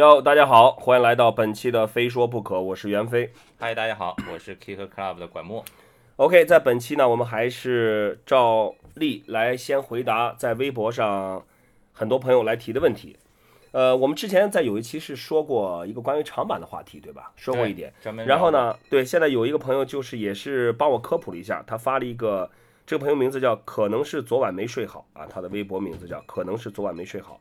哟，大家好，欢迎来到本期的《非说不可》，我是袁飞。嗨，大家好，我是 Kick Club 的管墨。OK，在本期呢，我们还是照例来先回答在微博上很多朋友来提的问题。呃，我们之前在有一期是说过一个关于长板的话题，对吧？说过一点。然后呢，对，现在有一个朋友就是也是帮我科普了一下，他发了一个，这个朋友名字叫可能是昨晚没睡好啊，他的微博名字叫可能是昨晚没睡好。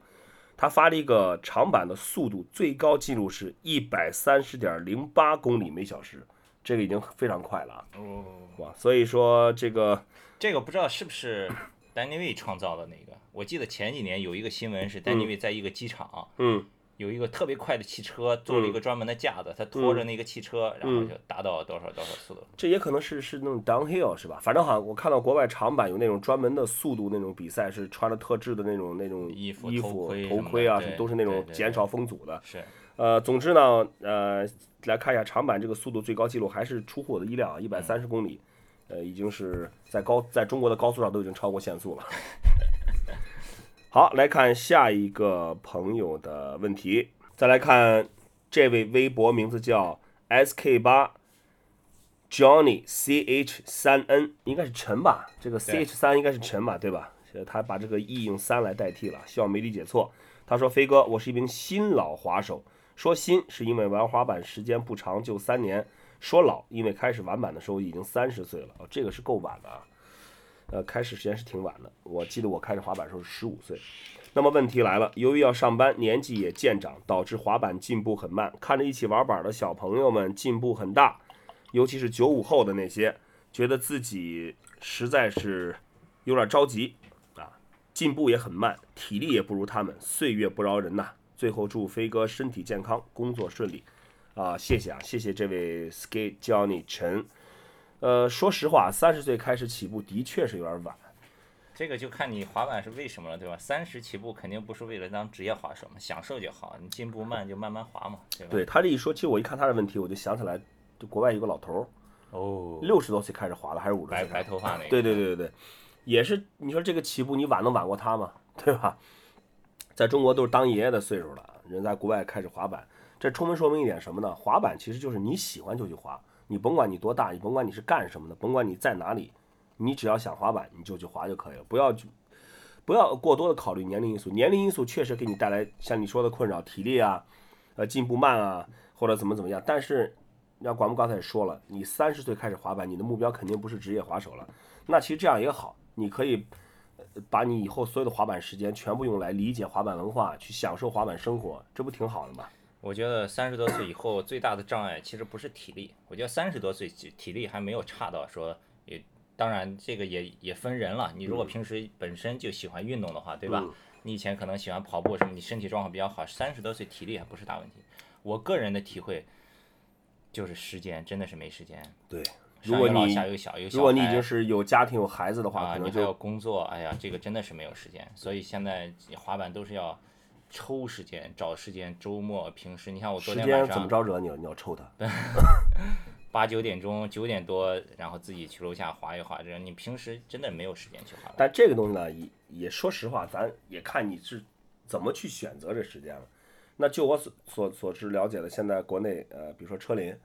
他发了一个长板的速度最高记录是一百三十点零八公里每小时，这个已经非常快了啊！哦，哇，所以说这个这个不知道是不是丹尼卫创造的那个？我记得前几年有一个新闻是丹尼卫在一个机场，嗯，有一个特别快的汽车，做了一个专门的架子，他拖着那个汽车，然后就达到多少多少速度。这也可能是是那种 downhill 是吧？反正好像我看到国外长板有那种专门的速度那种比赛，是穿了特制的那种那种衣服衣服头盔啊，什么都是那种减少风阻的。是，呃，总之呢，呃，来看一下长板这个速度最高记录还是出乎我的意料啊，一百三十公里，呃，已经是在高在中国的高速上都已经超过限速了。好，来看下一个朋友的问题，再来看这位微博名字叫 SK 八 Johnny CH 三 N，应该是陈吧？这个 CH 三应该是陈吧，对吧？呃他把这个 E 用三来代替了，希望没理解错。他说：“飞哥，我是一名新老滑手，说新是因为玩滑板时间不长，就三年；说老，因为开始玩板的时候已经三十岁了。哦，这个是够晚的啊。呃，开始时间是挺晚的，我记得我开始滑板的时候是十五岁。那么问题来了，由于要上班，年纪也渐长，导致滑板进步很慢。看着一起玩板的小朋友们进步很大，尤其是九五后的那些，觉得自己实在是有点着急啊，进步也很慢，体力也不如他们，岁月不饶人呐。最后祝飞哥身体健康，工作顺利啊！谢谢啊，谢谢这位 Skate Johnny 陈。呃，说实话，三十岁开始起步的确是有点晚。这个就看你滑板是为什么了，对吧？三十起步肯定不是为了当职业滑手嘛，享受就好，你进步慢就慢慢滑嘛，对吧？对他这一说，其实我一看他的问题，我就想起来，就国外有个老头儿，哦，六十多岁开始滑了，还是五十岁白？白头发那个，对对对对对，也是你说这个起步，你晚能晚过他吗？对吧？在中国都是当爷爷的岁数了，人在国外开始滑板，这充分说明一点什么呢？滑板其实就是你喜欢就去滑，你甭管你多大，你甭管你是干什么的，甭管你在哪里，你只要想滑板，你就去滑就可以了，不要去。不要过多的考虑年龄因素，年龄因素确实给你带来像你说的困扰，体力啊，呃，进步慢啊，或者怎么怎么样。但是，让管木刚才也说了，你三十岁开始滑板，你的目标肯定不是职业滑手了。那其实这样也好，你可以把你以后所有的滑板时间全部用来理解滑板文化，去享受滑板生活，这不挺好的吗？我觉得三十多岁以后最大的障碍其实不是体力，我觉得三十多岁体体力还没有差到说也，当然这个也也分人了。你如果平时本身就喜欢运动的话，对吧？嗯你以前可能喜欢跑步什么，你身体状况比较好，三十多岁体力还不是大问题。我个人的体会就是时间真的是没时间，对，如果你下有小，有小如果你已经是有家庭有孩子的话，啊，可能你还要工作，哎呀，这个真的是没有时间。所以现在滑板都是要抽时间、找时间，周末、平时。你看我昨天晚上间怎么着惹你了？你要抽他。八九点钟、九点多，然后自己去楼下滑一滑，这样你平时真的没有时间去滑。但这个东西呢，也也说实话，咱也看你是怎么去选择这时间了。那就我所所所知了解的，现在国内呃，比如说车林，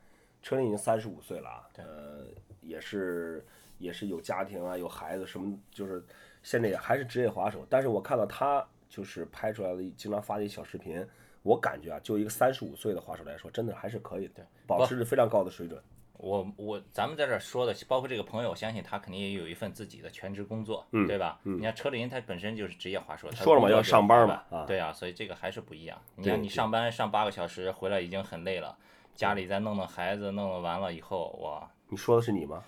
车林已经三十五岁了啊，呃，也是也是有家庭啊，有孩子什么，就是现在也还是职业滑手。但是我看到他就是拍出来的，经常发的一小视频，我感觉啊，就一个三十五岁的滑手来说，真的还是可以的，保持着非常高的水准。我我咱们在这儿说的，包括这个朋友，我相信他肯定也有一份自己的全职工作，对吧？你看车林他本身就是职业滑手，说了嘛要上班嘛啊对啊，所以这个还是不一样。你看你上班上八个小时，回来已经很累了，家里再弄弄孩子，弄弄完了以后，哇，你说的是你吗？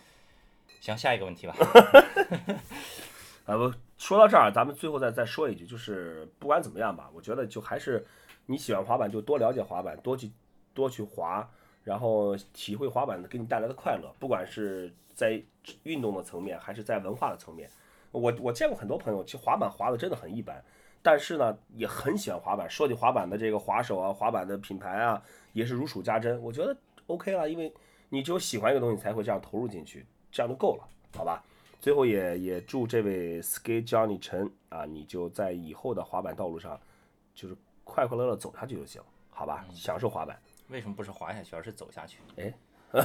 行，下一个问题吧。啊不，说到这儿，咱们最后再再说一句，就是不管怎么样吧，我觉得就还是你喜欢滑板，就多了解滑板，多去多去滑，然后体会滑板给你带来的快乐，不管是在运动的层面，还是在文化的层面。我我见过很多朋友，其实滑板滑的真的很一般，但是呢也很喜欢滑板。说起滑板的这个滑手啊，滑板的品牌啊，也是如数家珍。我觉得 OK 了，因为你只有喜欢一个东西，才会这样投入进去，这样就够了，好吧？最后也也祝这位 Skate Johnny 陈啊，你就在以后的滑板道路上，就是快快乐乐走下去就行，好吧，享受滑板。为什么不是滑下去，而是走下去？哎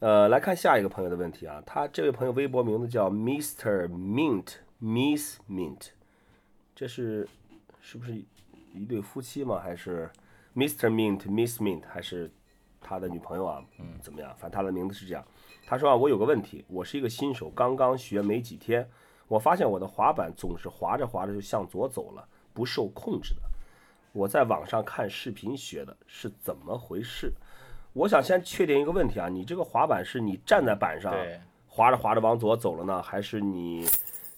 呃，来看下一个朋友的问题啊，他这位朋友微博名字叫 Mr. Mint Miss Mint，这是是不是一对夫妻吗？还是 Mr. Mint Miss Mint 还是他的女朋友啊？嗯，怎么样？反正他的名字是这样。他说啊，我有个问题，我是一个新手，刚刚学没几天，我发现我的滑板总是滑着滑着就向左走了，不受控制的。我在网上看视频学的，是怎么回事？我想先确定一个问题啊，你这个滑板是你站在板上对，滑着滑着往左走了呢，还是你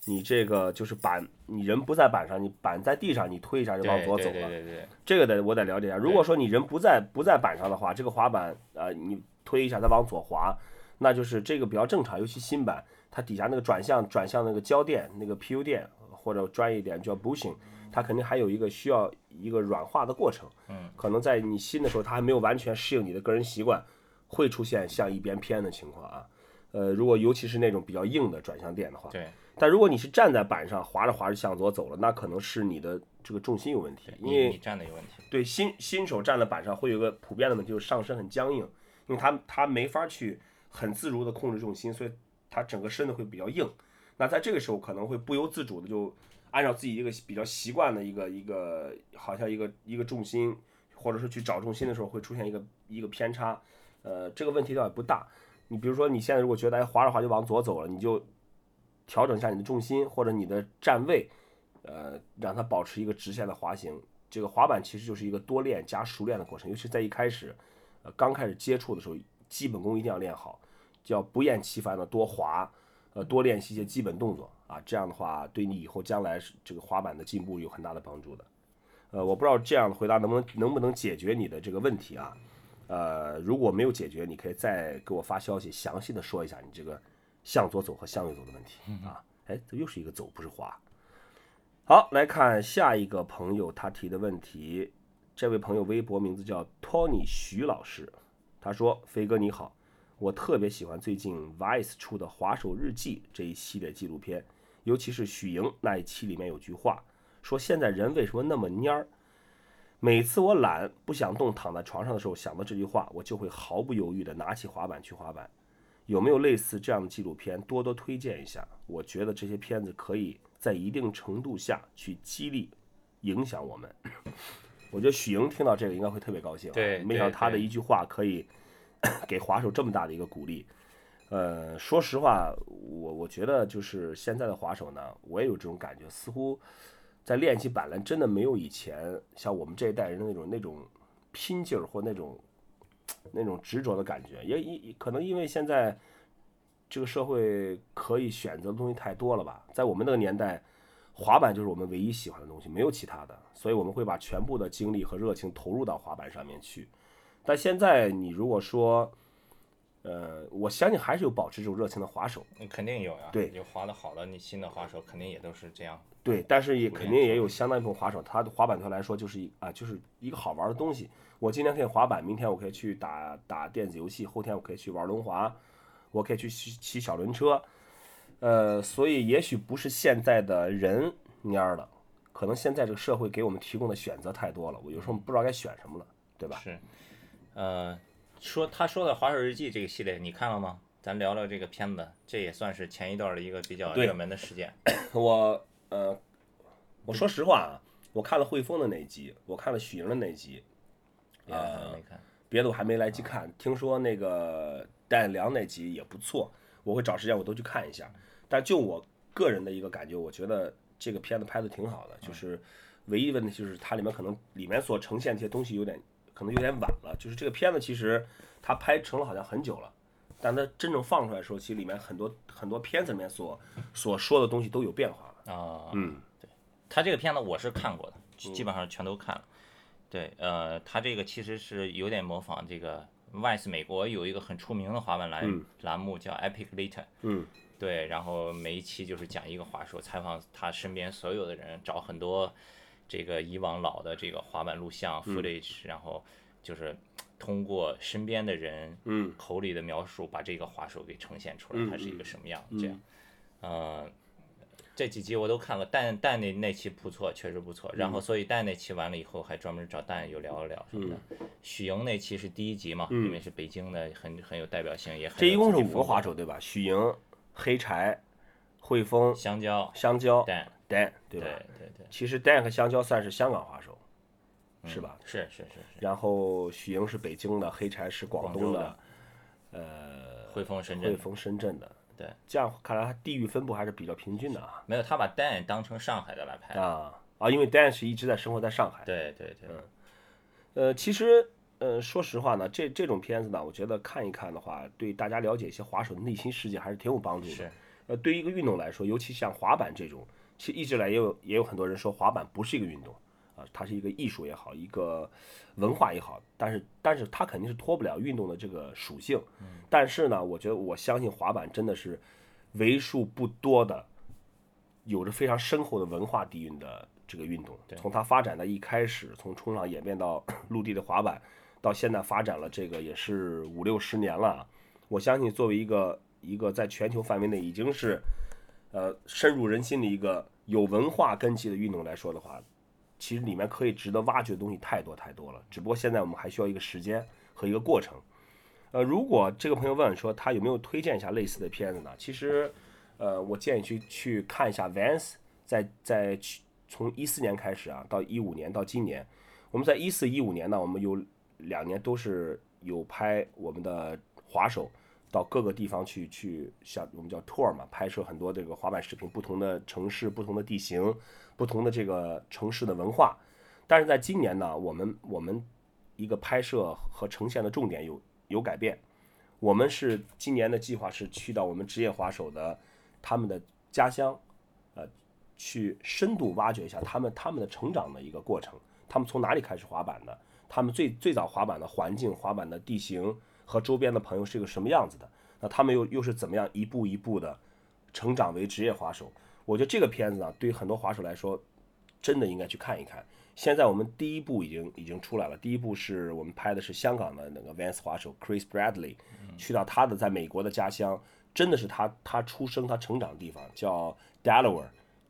你这个就是板你人不在板上，你板在地上，你推一下就往左走了？对对对对，这个得我得了解一下。如果说你人不在不在板上的话，这个滑板呃你推一下它往左滑，那就是这个比较正常。尤其新版，它底下那个转向转向那个胶垫那个 PU 垫，或者专业一点叫 bushing，它肯定还有一个需要一个软化的过程。嗯，可能在你新的时候，它还没有完全适应你的个人习惯，会出现向一边偏的情况啊。呃，如果尤其是那种比较硬的转向垫的话，对，但如果你是站在板上滑着滑着向左走了，那可能是你的这个重心有问题，因为你你站的有问题。对新新手站在板上会有个普遍的问题，就是上身很僵硬，因为他他没法去很自如的控制重心，所以他整个身子会比较硬。那在这个时候可能会不由自主的就按照自己一个比较习惯的一个一个好像一个一个重心，或者是去找重心的时候会出现一个一个偏差。呃，这个问题倒也不大。你比如说你现在如果觉得哎滑着滑就往左走了，你就调整一下你的重心或者你的站位，呃，让它保持一个直线的滑行。这个滑板其实就是一个多练加熟练的过程，尤其在一开始，呃，刚开始接触的时候，基本功一定要练好，叫不厌其烦的多滑，呃，多练习一些基本动作啊，这样的话对你以后将来这个滑板的进步有很大的帮助的。呃，我不知道这样的回答能不能能不能解决你的这个问题啊？呃，如果没有解决，你可以再给我发消息，详细的说一下你这个向左走和向右走的问题啊。哎，这又是一个走，不是滑。好，来看下一个朋友他提的问题。这位朋友微博名字叫托尼徐老师，他说：“飞哥你好，我特别喜欢最近 Vice 出的《滑手日记》这一系列纪录片，尤其是许莹那一期里面有句话，说现在人为什么那么蔫儿？每次我懒不想动，躺在床上的时候想到这句话，我就会毫不犹豫地拿起滑板去滑板。有没有类似这样的纪录片？多多推荐一下。我觉得这些片子可以在一定程度下去激励、影响我们。我觉得许莹听到这个应该会特别高兴、啊，对没想到对他的一句话可以 给滑手这么大的一个鼓励。呃，说实话，我我觉得就是现在的滑手呢，我也有这种感觉，似乎在练习板来真的没有以前像我们这一代人的那种那种拼劲儿或那种那种执着的感觉，也也可能因为现在这个社会可以选择的东西太多了吧，在我们那个年代，滑板就是我们唯一喜欢的东西，没有其他的，所以我们会把全部的精力和热情投入到滑板上面去。但现在你如果说，呃，我相信还是有保持这种热情的滑手，那肯定有呀，对有滑的好的，你新的滑手肯定也都是这样。对，但是也肯定也有相当一部分滑手，他的滑板对他来说就是一啊，就是一个好玩的东西。我今天可以滑板，明天我可以去打打电子游戏，后天我可以去玩轮滑，我可以去骑骑小轮车。呃，所以也许不是现在的人蔫儿了，可能现在这个社会给我们提供的选择太多了，我有时候不知道该选什么了，对吧？是，呃，说他说的《滑手日记》这个系列，你看了吗？咱聊聊这个片子，这也算是前一段的一个比较热门的事件。我呃，我说实话啊，我看了汇丰的那一集，我看了许莹的那一集。别的我还没来及看，听说那个戴良那集也不错，我会找时间我都去看一下。但就我个人的一个感觉，我觉得这个片子拍的挺好的，就是唯一问题就是它里面可能里面所呈现这些东西有点可能有点晚了，就是这个片子其实它拍成了好像很久了。但它真正放出来的时候，其实里面很多很多片子里面所所说的东西都有变化了。啊，嗯，对他这个片子我是看过的，基基本上全都看了。对，呃，他这个其实是有点模仿这个 Vice 美国有一个很出名的滑板栏栏目叫 Epic Later，嗯，对，然后每一期就是讲一个滑手，采访他身边所有的人，找很多这个以往老的这个滑板录像 footage，、然后就是通过身边的人嗯。口里的描述，把这个滑手给呈现出来，它是一个什么样这样。呃，这几集我都看了，蛋蛋那那期不错，确实不错。嗯然后所以蛋那期完了以后，还专门找蛋又聊了聊什么的。嗯许莹那期是第一集嘛，因为是北京的，很很有代表性，也很这一共是五个滑手对吧？许莹、黑柴、汇丰、香蕉香蕉、蛋，Dan 对对吧？对对，其实 Dan 和香蕉算是香港滑手，是吧？是是是是。然后许莹是北京的，黑柴是广东的，呃，汇丰深圳汇丰深圳的。对，这样看来它地域分布还是比较平均的啊。没有，他把 Dan 当成上海的来拍。啊啊，因为 Dan 是一直在生活在上海。对对对，呃，其实，呃，说实话呢，这这种片子呢，我觉得看一看的话，对大家了解一些滑手的内心世界还是挺有帮助的。是。呃，对于一个运动来说，尤其像滑板这种，其实一直以来也有也有很多人说滑板不是一个运动啊，它是一个艺术也好，一个文化也好，但是但是它肯定是脱不了运动的这个属性。但是呢，我觉得我相信滑板真的是为数不多的有着非常深厚的文化底蕴的这个运动。从它发展的一开始，从冲浪演变到 陆地的滑板，到现在发展了这个也是五六十年了啊。我相信作为一个一个在全球范围内已经是呃深入人心的一个有文化根基的运动来说的话，其实里面可以值得挖掘的东西太多太多了。只不过现在我们还需要一个时间和一个过程。呃，如果这个朋友问说他有没有推荐一下类似的片子呢？其实，呃，我建议去去看一下 Vance 在在去从一四年开始啊，到一五年到今年，我们在一四一五年呢，我们有两年都是有拍我们的滑手到各个地方去去，像我们叫 tour 嘛，拍摄很多这个滑板视频，不同的城市、不同的地形、不同的这个城市的文化。但是在今年呢，我们我们一个拍摄和呈现的重点有有改变。我们是今年的计划是去到我们职业滑手的他们的家乡，呃，去深度挖掘一下他们他们的成长的一个过程，他们从哪里开始滑板的，他们最最早滑板的环境、滑板的地形和周边的朋友是一个什么样子的，那他们又又是怎么样一步一步的成长为职业滑手？我觉得这个片子呢，对于很多滑手来说，真的应该去看一看。现在我们第一部已经已经出来了，第一部是我们拍的是香港的那个 Vance 滑手 Chris Bradley，去到他的在美国的家乡，真的是他他出生他成长的地方，叫 Delaware，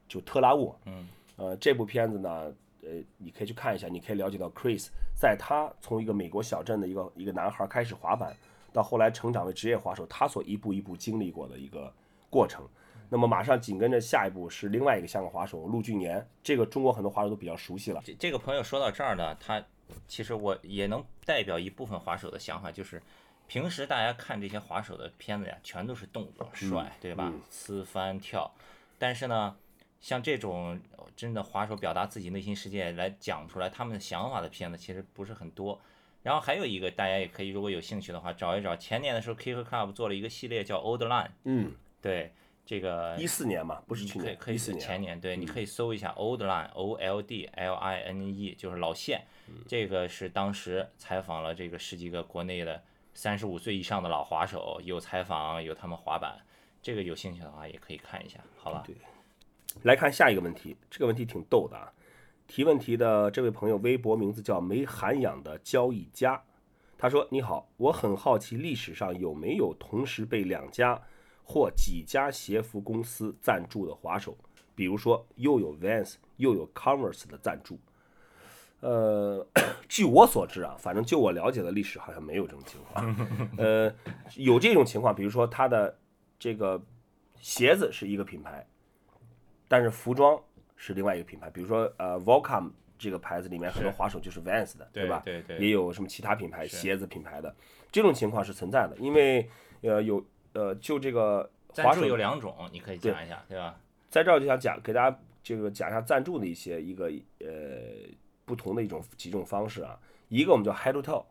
就特拉沃。嗯，呃，这部片子呢，呃，你可以去看一下，你可以了解到 Chris 在他从一个美国小镇的一个一个男孩开始滑板，到后来成长为职业滑手，他所一步一步经历过的一个过程。那么马上紧跟着下一步是另外一个香港滑手陆俊年，这个中国很多滑手都比较熟悉了。这这个朋友说到这儿呢，他其实我也能代表一部分滑手的想法，就是平时大家看这些滑手的片子呀，全都是动作帅，对吧？呲翻跳，但是呢，像这种真的滑手表达自己内心世界来讲出来他们的想法的片子，其实不是很多。然后还有一个，大家也可以如果有兴趣的话找一找，前年的时候 Kick Club 做了一个系列叫 Old Line，嗯，对这个一四年嘛，不是去年，可以是前年，对，你可以搜一下 Old Line O L D L I N E，就是老线，嗯这个是当时采访了这个十几个国内的三十五岁以上的老滑手，有采访，有他们滑板，这个有兴趣的话也可以看一下，好吧？对来看下一个问题，这个问题挺逗的啊。提问题的这位朋友微博名字叫没涵养的交易家，他说：“你好，我很好奇历史上有没有同时被两家或几家鞋服公司赞助的滑手，比如说又有 Vans 又有 Converse 的赞助。”呃，据我所知啊，反正就我了解的历史好像没有这种情况。呃，有这种情况，比如说他的这个鞋子是一个品牌，但是服装是另外一个品牌，比如说呃 Volcom 这个牌子里面很多滑手就是 Vans 的，对吧？对对也有什么其他品牌鞋子品牌的，这种情况是存在的，因为呃有呃就这个赞助滑手有两种，你可以讲一下，对吧？在这儿就想讲给大家这个讲一下赞助的一些一个呃不同的一种几种方式啊，一个我们叫 head to toe，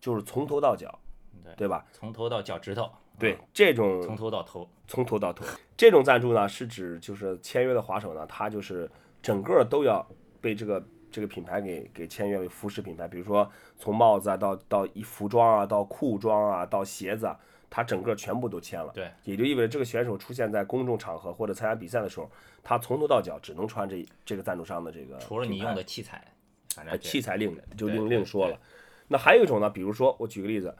就是从头到脚，对对吧？从头到脚趾头，对，这种从头到头，从头到头。这种赞助呢，是指就是签约的滑手呢，他就是整个都要被这个这个品牌给给签约为服饰品牌，比如说从帽子啊到到衣服装啊，到裤装啊，到鞋子啊，他整个全部都签了。对，也就意味着这个选手出现在公众场合或者参加比赛的时候，他从头到脚只能穿这这个赞助商的这个，除了你用的器材，器材另就另另说了。那还有一种呢，比如说我举个例子，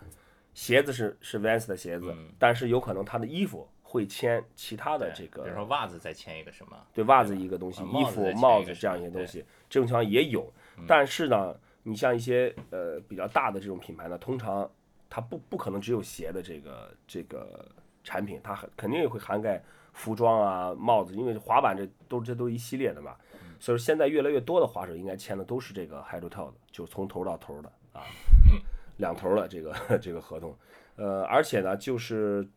鞋子是是 Vans 的鞋子，嗯但是有可能他的衣服会签其他的这个比如说袜子再签一个什么，对袜子一个东西，啊衣服、帽子这样一些东西，这种情况也有。但是呢，你像一些呃比较大的这种品牌呢，通常它不不可能只有鞋的这个这个产品，它很肯定也会涵盖服装啊、帽子，因为滑板这都这都一系列的嘛。嗯所以说现在越来越多的滑手应该签的都是这个 head to toe 的，就是从头到头的啊，两头的这个这个合同。呃，而且呢，就是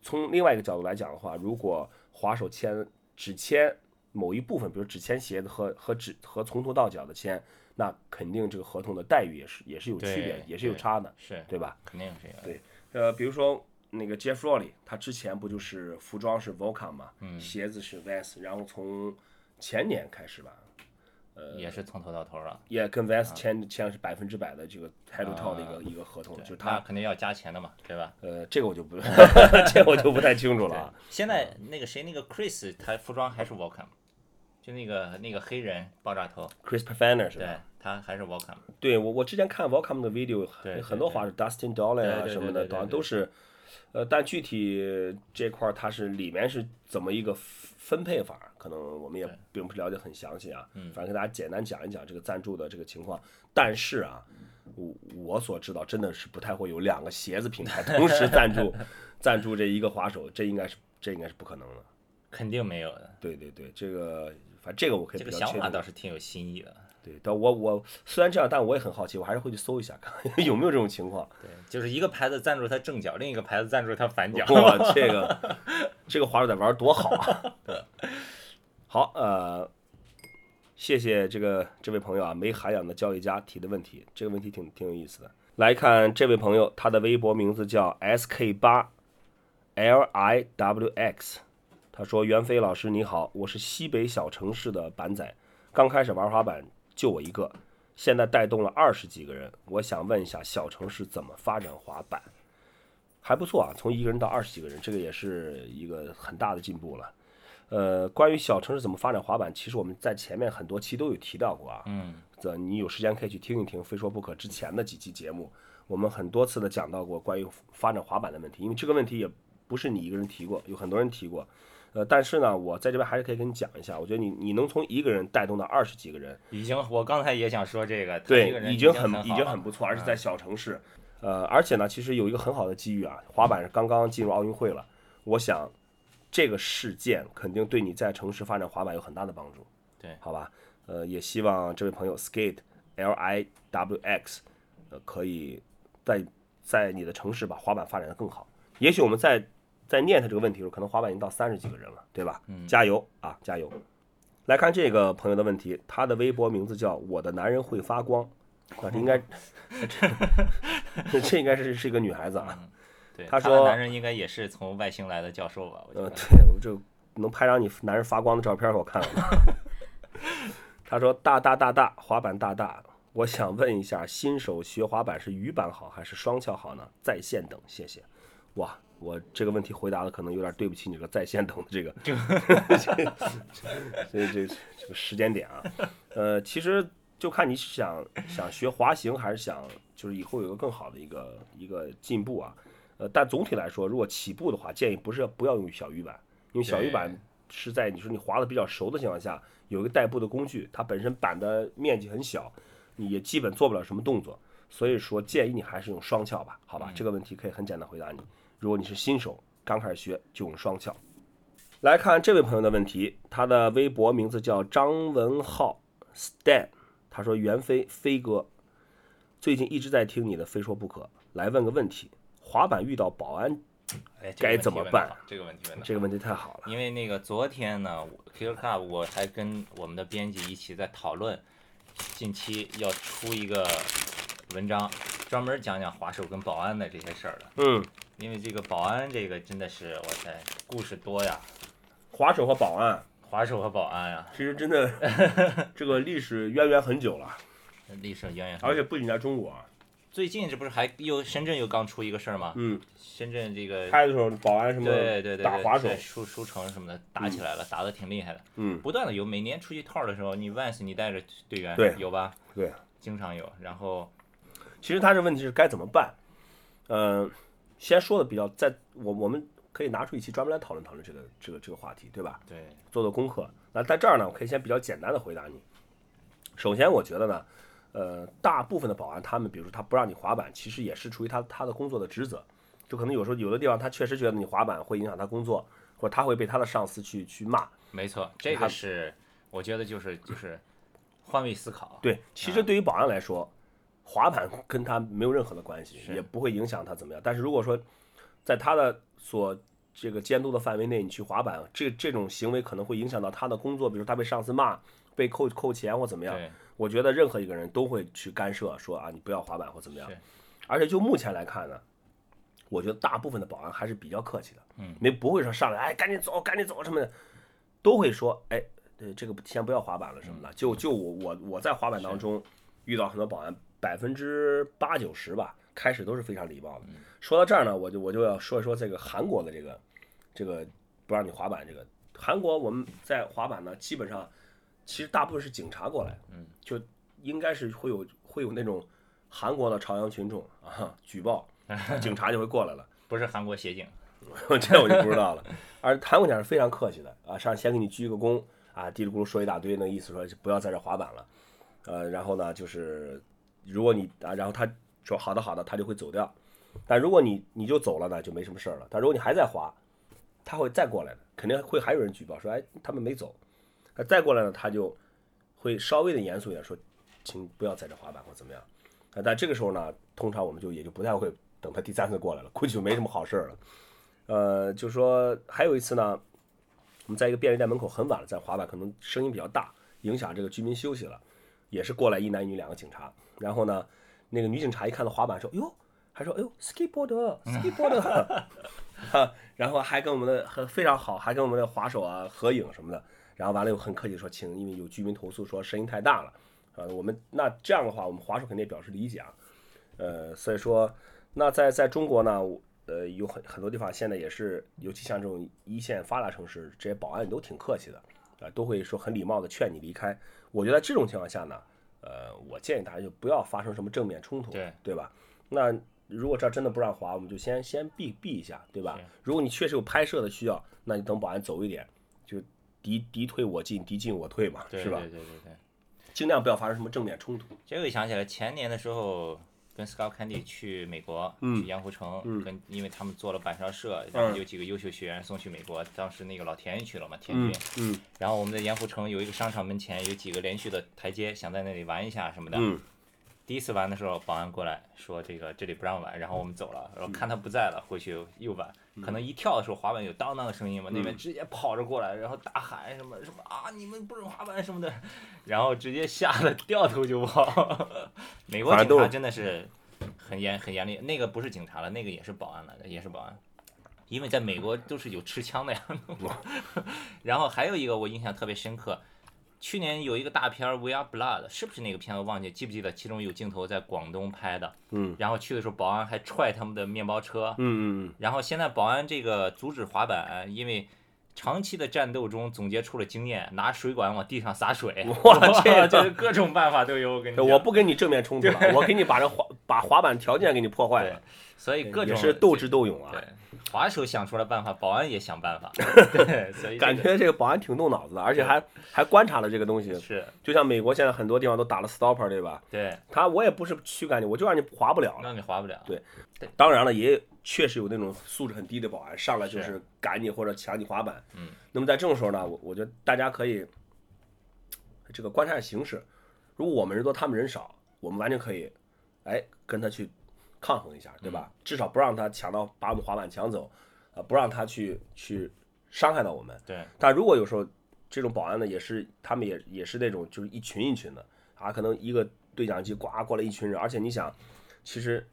从另外一个角度来讲的话，如果滑手签只签某一部分，比如只签鞋子和和只和从头到脚的签，那肯定这个合同的待遇也是也是有区别的，也是有差的，是对吧？肯定是这样。对呃，比如说那个 Jeff Rowley，他之前不就是服装是 Volcom 嘛，嗯鞋子是 Vans，然后从前年开始吧，呃也是从头到头了。也跟 Vans 签签的是百分之百的这个 head to toe 的一个、啊一个合同，就是他肯定要加钱的嘛，对吧？呃，这个我就不 这个我就不太清楚了啊。现在那个谁，那个 Chris，他服装还是 Welcome，就那个那个黑人爆炸头，Chris Pafana 是对吧？他还是 Welcome。对我我之前看 Welcome 的 video，对对很多滑手 Dustin Dollin 啊对对什么的，对对好像都是，呃，但具体这块儿它是里面是怎么一个分配法，可能我们也并不是了解很详细啊。嗯反正给大家简单讲一讲这个赞助的这个情况。但是啊，我我所知道真的是不太会有两个鞋子品牌同时赞助 赞助这一个滑手，这应该是这应该是不可能的。肯定没有的，对对对，这个反正这个我可以这个想法倒是挺有新意的。对，但我我虽然这样，但我也很好奇，我还是会去搜一下，看有没有这种情况。对，就是一个牌子赞助他正脚，另一个牌子赞助他反脚。哇，这个这个滑手得玩多好啊！好，呃，谢谢这个这位朋友啊，没涵养的教育家提的问题，这个问题挺挺有意思的。来看这位朋友，他的微博名字叫 SK 八 LIWX，他说：“袁飞老师你好，我是西北小城市的板仔，刚开始玩滑板就我一个，现在带动了二十几个人，我想问一下小城市怎么发展滑板？”还不错啊，从一个人到二十几个人，这个也是一个很大的进步了。呃，关于小城市怎么发展滑板，其实我们在前面很多期都有提到过啊。嗯，这你有时间可以去听一听《非说不可》之前的几期节目，我们很多次的讲到过关于发展滑板的问题，因为这个问题也不是你一个人提过，有很多人提过。呃，但是呢，我在这边还是可以跟你讲一下，我觉得你你能从一个人带动到二十几个人，已经，我刚才也想说这个，个对，已经很已经很不错，而且在小城市，呃，而且呢，其实有一个很好的机遇啊，滑板刚刚进入奥运会了，我想这个事件肯定对你在城市发展滑板有很大的帮助，对好吧？呃，也希望这位朋友 skate L I W X，呃，可以在在你的城市把滑板发展的更好。也许我们在在念他这个问题的时候，可能滑板已经到三十几个人了，对吧？加油啊，加油！来看这个朋友的问题，他的微博名字叫“我的男人会发光”，啊，这应该，这这应该是是一个女孩子啊。对，他说他的男人应该也是从外星来的教授吧？我觉呃，得。对，我就能拍张你男人发光的照片给我看看。他说：“大大大大滑板大大，我想问一下，新手学滑板是鱼板好还是双翘好呢？在线等，谢谢。”哇，我这个问题回答的可能有点对不起你这个在线等的这个这 这这这个时间点啊。呃，其实就看你是想想学滑行，还是想就是以后有个更好的一个一个进步啊。呃，但总体来说，如果起步的话，建议不是不要用小鱼板，因为小鱼板是在你说你滑的比较熟的情况下，有一个代步的工具，它本身板的面积很小，你也基本做不了什么动作，所以说建议你还是用双翘吧，好吧？这个问题可以很简单回答你。如果你是新手，刚开始学就用双翘。来看这位朋友的问题，他的微博名字叫张文浩 Stan，他说：“袁飞飞哥，最近一直在听你的《非说不可》，来问个问题：滑板遇到保安，哎，该怎么办这个问题问的这个问题太好了。因为那个昨天呢我，Killer Club 我还跟我们的编辑一起在讨论，近期要出一个文章，专门讲讲滑手跟保安的这些事儿的。嗯，因为这个保安这个真的是，哇塞，故事多呀，滑手和保安滑手和保安呀，其实真的 这个历史渊源很久了，历史渊源。而且不仅在中国啊，最近这不是还又深圳又刚出一个事儿吗？嗯，深圳这个拍的时候保安什么对对对对打滑手对，书书城什么的打起来了，打得挺厉害的。嗯，不断的有，每年出去套的时候，你 Vans 你带着队员对有吧？对，经常有。然后其实他这问题是该怎么办？嗯、先说的比较，在我我们可以拿出一期专门来讨论讨论这个这个这个话题，对吧？对，做做功课。那在这儿呢，我可以先比较简单的回答你。首先，我觉得呢，呃，大部分的保安他们，比如说他不让你滑板，其实也是出于他他的工作的职责。就可能有时候有的地方他确实觉得你滑板会影响他工作，或者他会被他的上司去去骂。没错，这个是我觉得就是就是换位思考。对，其实对于保安来说，滑板跟他没有任何的关系，也不会影响他怎么样。但是如果说在他的所这个监督的范围内，你去滑板，这这种行为可能会影响到他的工作，比如他被上司骂、被扣扣钱或怎么样。对，我觉得任何一个人都会去干涉，说啊你不要滑板或怎么样是。而且就目前来看呢，我觉得大部分的保安还是比较客气的，嗯，没不会说上来哎赶紧走赶紧走什么的，都会说哎呃这个先不要滑板了什么嗯的。就就我我我在滑板当中遇到很多保安，百分之八九十吧，开始都是非常礼貌的。嗯说到这儿呢，我就我就要说一说这个韩国的这个这个不让你滑板这个。韩国我们在滑板呢，基本上其实大部分是警察过来，嗯，就应该是会有会有那种韩国的朝阳群众啊举报，警察就会过来了。不是韩国协警。这我就不知道了。而韩国警察是非常客气的啊，上先给你鞠个躬啊，嘀里咕噜说一大堆，那意思说不要在这滑板了。呃，然后呢，就是如果你啊，然后他说好的好的，他就会走掉。但如果你你就走了呢，就没什么事儿了。但如果你还在滑，他会再过来的，肯定会还有人举报说，哎，他们没走。那再过来呢，他就会稍微的严肃一点说，请不要在这滑板或怎么样。啊，但这个时候呢，通常我们就也就不太会等他第三次过来了，估计就没什么好事儿了。呃，就说还有一次呢，我们在一个便利店门口很晚了，在滑板，可能声音比较大，影响这个居民休息了，也是过来一男一女两个警察。然后呢，那个女警察一看到滑板说：“哟，还说哎呦，skateboard，skateboard，哈 然后还跟我们的很非常好，还跟我们的滑手啊合影什么的。然后完了又很客气说，请，因为有居民投诉说声音太大了，呃，我们那这样的话，我们滑手肯定表示理解啊。呃，所以说，那在在中国呢，呃，有很很多地方现在也是，尤其像这种一线发达城市，这些保安都挺客气的，啊、都会说很礼貌的劝你离开。我觉得这种情况下呢，呃，我建议大家就不要发生什么正面冲突，对对吧？那如果这儿真的不让滑，我们就先先避避一下，对吧？如果你确实有拍摄的需要，那你等保安走一点，就敌敌退我进，敌进我退嘛，是吧对？对对对。尽量不要发生什么正面冲突。这个一想起来，前年的时候跟 Scott Candy 去美国，嗯去盐湖城，嗯跟因为他们做了板烧社，然后有几个优秀学员送去美国，当时那个老田也去了嘛，田嗯军。嗯然后我们在盐湖城有一个商场门前有几个连续的台阶，想在那里玩一下什么的。嗯第一次玩的时候，保安过来说这个这里不让玩，然后我们走了，然后看他不在了，回去又玩。可能一跳的时候滑板有当当的声音嘛，那边直接跑着过来，然后大喊什么什么啊，你们不准滑板什么的，然后直接吓得掉头就跑。美国警察真的是很严很严厉，那个不是警察了，那个也是保安来的，也是保安。因为在美国都是有持枪的呀。然后还有一个我印象特别深刻，去年有一个大片儿《We Are Blood》，是不是那个片子忘记记不记得？其中有镜头在广东拍的，嗯然后去的时候保安还踹他们的面包车，嗯嗯嗯然后现在保安这个阻止滑板，因为长期的战斗中总结出了经验，拿水管往地上洒水，哇 这个就是各种办法都有。我跟你我不跟你正面冲突了，我给你把这滑把滑板条件给你破坏了，，所以各种也是斗智斗勇啊对。，滑手想出来办法，保安也想办法，对，所以这个感觉这个保安挺动脑子的，而且还还观察了这个东西。是就像美国现在很多地方都打了 stopper，对吧？对，他我也不是驱赶你，我就让你滑不了了。让你滑不了。对当然了，也确实有那种素质很低的保安，上来就是是赶你或者抢你滑板。嗯，那么在这种时候呢，我我觉得大家可以这个观察形势。如果我们人多，他们人少，我们完全可以，哎，跟他去抗衡一下，对嗯吧？至少不让他抢到把我们滑板抢走，啊、不让他去去伤害到我们。对但如果有时候这种保安呢，也是他们也也是那种就是一群一群的啊，可能一个对讲机呱过来一群人，而且你想，其实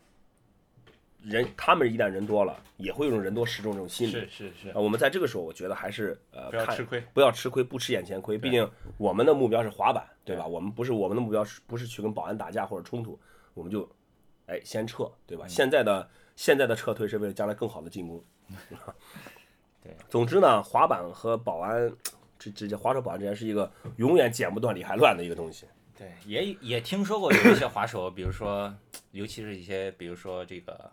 人他们一旦人多了，也会有种人多势众这种心理。是是是啊，，我们在这个时候，我觉得还是呃，看不要吃亏不要吃亏，不吃眼前亏。毕竟我们的目标是滑板，对吧？对我们不是我们的目标是不是去跟保安打架或者冲突，我们就哎先撤，对嗯吧？现在的现在的撤退是为了将来更好的进攻。对，总之呢，滑板和保安这这这滑手保安之间是一个永远剪不断理还乱的一个东西。对，也也听说过有一些滑手，比如说，尤其是一些，比如说这个